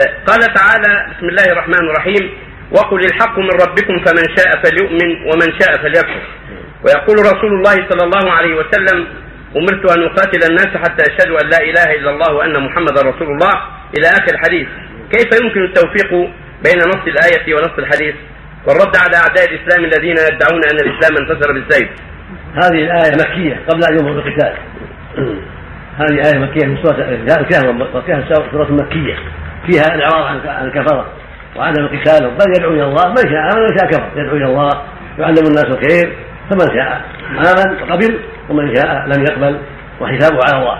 قال تعالى بسم الله الرحمن الرحيم وقل الحق من ربكم فمن شاء فليؤمن ومن شاء فليكفر. ويقول رسول الله صلى الله عليه وسلم أمرت أن أقاتل الناس حتى أشهدوا أن لا إله إلا الله وأن محمدا رسول الله. إلى آخر الحديث كيف يمكن التوفيق بين نص الآية ونص الحديث؟ والرد على أعداء الإسلام الذين يدعون أن الإسلام انتصر بالسيف هذه الآية مكية قبل أن يؤمر بالقتال هذه آية مكية من سوره الكهف وكهف سوره مكية. فيها الأعراض عن الكفرة وعدم قتالهم بل يدعو إلى الله. من شاء امن ومن شاء كفر. يدعو إلى الله يعلم الناس الخير. فمن شاء آمن وقبل ومن شاء لم يقبل وحسابه على الله.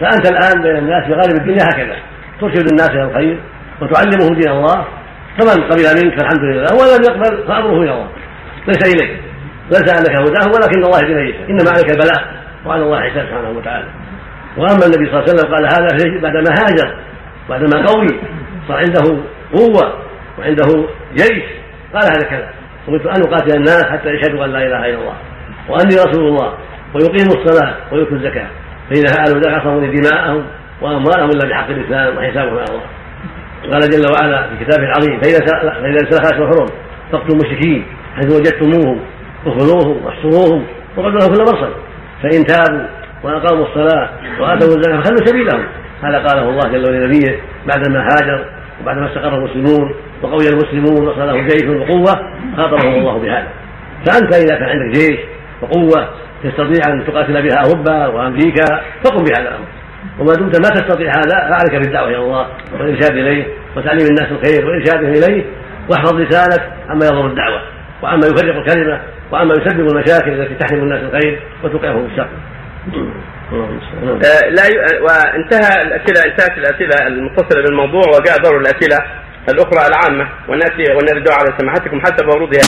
فأنت الآن بين الناس في غالب الدنيا هكذا. ترشد الناس إلى الخير وتعلمهم دين الله. فمن قبل منك فالحمد لله. ولم يقبل فأمره إلى الله. ليس إليك. ليس أنك هداه ولكن الله يهدي من إنما عليك البلاء. وعلى الله حساب سبحانه وتعالى. وأما النبي صلى الله عليه وسلم قال هذا بعدما هاجر بعدما قوي صار عنده قوة وعنده جيش. قال هذا الكلام امرت أن أقاتل الناس حتى يشهدوا أن لا إله إلا الله وأني رسول الله ويقيموا الصلاة ويؤتوا الزكاة. فاذا فعلوا ذلك عصموا دماءهم وأموالهم إلا بحق الإسلام وحسابهم على الله. قال جل وعلا في كتابه العظيم فإذا فإذا سلخت الحرم فاقتلوا المشركين حيث وجدتموهم وخذوهم واحصروهم لهم كل مرصد. فإن تابوا وأقاموا الصلاة وآتوا الزكاة فخلوا سبيلهم. هذا قاله الله جل وعلا لنبيه بعدما هاجر وبعدما استقر المسلمون وقوي المسلمون وصار جيش وقوة خاطبهم الله بهذا. فأنت إذا كان عندك جيش وقوة تستطيع أن تقاتل بها أوروبا وأمريكا فقم بهذا الأمر. وما دمت ما تستطيع هذا فعليك بالدعوة إلى الله والإرشاد إليه وتعليم الناس الخير وارشادهم إليه واحفظ لسانك عما يضر الدعوة وعما يفرق الكلمة وعما يسبب المشاكل التي تحرم الناس الخير وتوقعهم الشر آه، لا ي... وانتهى الاسئله انتهت الأسئلة المتصلة بالموضوع وجاء دور الأسئلة الأخرى العامة. وناتي ونرد على سماحتكم حسب ورودها